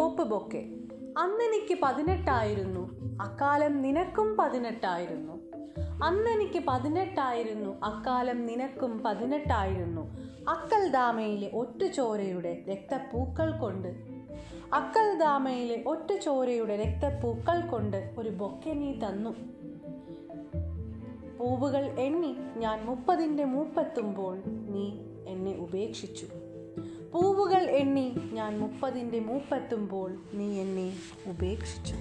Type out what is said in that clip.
Bouquet. അന്നെനിക്ക് പതിനെട്ടായിരുന്നു. അക്കാലം നിനക്കും പതിനെട്ടായിരുന്നു. അന്നെനിക്ക് പതിനെട്ടായിരുന്നു. അക്കാലം നിനക്കും പതിനെട്ടായിരുന്നു. അക്കൽദാമയിലെ ഒറ്റുചോരയുടെ രക്തപ്പൂക്കൾ കൊണ്ട്. അക്കൽദാമയിലെ ഒറ്റുചോരയുടെ രക്തപ്പൂക്കൾ കൊണ്ട് ഒരു ബൊക്കെ നീ തന്നു. പൂവുകൾ എണ്ണി ഞാൻ മുപ്പതിന്റെ മൂപ്പെത്തുമ്പോൾ നീ എന്നെ ഉപേക്ഷിച്ചു. പൂവുകൾ എണ്ണി ഞാൻ മുപ്പതിന്റെ മൂപ്പെത്തുമ്പോൾ നീ എന്നെ ഉപേക്ഷിച്ചു.